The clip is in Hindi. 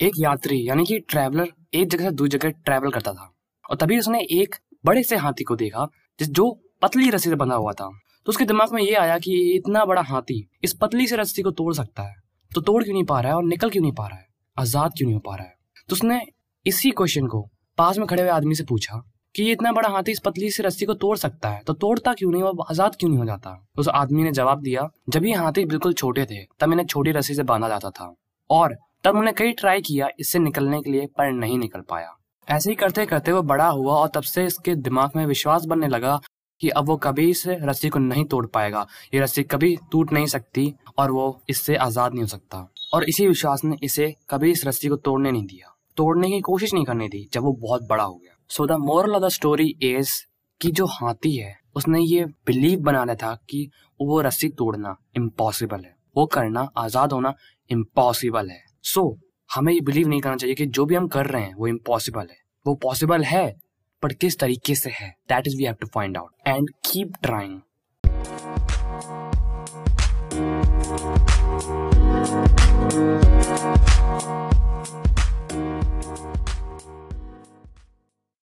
एक यात्री, यानी कि ट्रैवलर एक जगह से दूसरी जगह ट्रैवल करता था। और तभी उसने एक बड़े से हाथी को देखा, जिस, जो पतली रस्सी से बंधा हुआ था। तो उसके दिमाग में ये आया कि इतना बड़ा हाथी इस पतली से रस्सी को तोड़ सकता है। तो तोड़ क्यों नहीं पा रहा है और निकल क्यों नहीं पा रहा है? आज़ाद क्यों नहीं हो पा रहा है? तो उसने इसी क्वेश्चन को पास में खड़े हुए आदमी से पूछा कि ये इतना बड़ा हाथी इस पतली सी रस्सी को तोड़ सकता है? तो तोड़ता क्यों नहीं वो आज़ाद क्यों नहीं हो जाता? उस आदमी ने जवाब दिया, जब ये हाथी बिल्कुल छोटे थे, तब इन्हें छोटी रस्सी से बांधा जाता था। और तब उन्होंने कई ट्राई किया, इससे निकलने के लिए पर नहीं निकल पाया। ऐसे ही करते करते वो बड़ा हुआ और तब से इसके दिमाग में विश्वास बनने लगा कि अब वो कभी इस रस्सी को नहीं तोड़ पाएगा। ये रस्सी कभी टूट नहीं सकती और वो इससे आज़ाद नहीं हो सकता। और इसी विश्वास ने इसे कभी इस रस्सी को तोड़ने नहीं दिया। तोड़ने की कोशिश नहीं करनी थी जब वो बहुत बड़ा हो गया। So the moral of the story is कि जो हाथी है, उसने ये बिलीव बनाना था कि वो रस्सी तोड़ना इम्पॉसिबल है। वो करना आज़ाद होना इम्पॉसिबल है। सो so, हमें ये बिलीव नहीं करना चाहिए कि जो भी हम कर रहे हैं वो इम्पॉसिबल है। वो पॉसिबल है पर किस तरीके से है? That is we have to find out and keep trying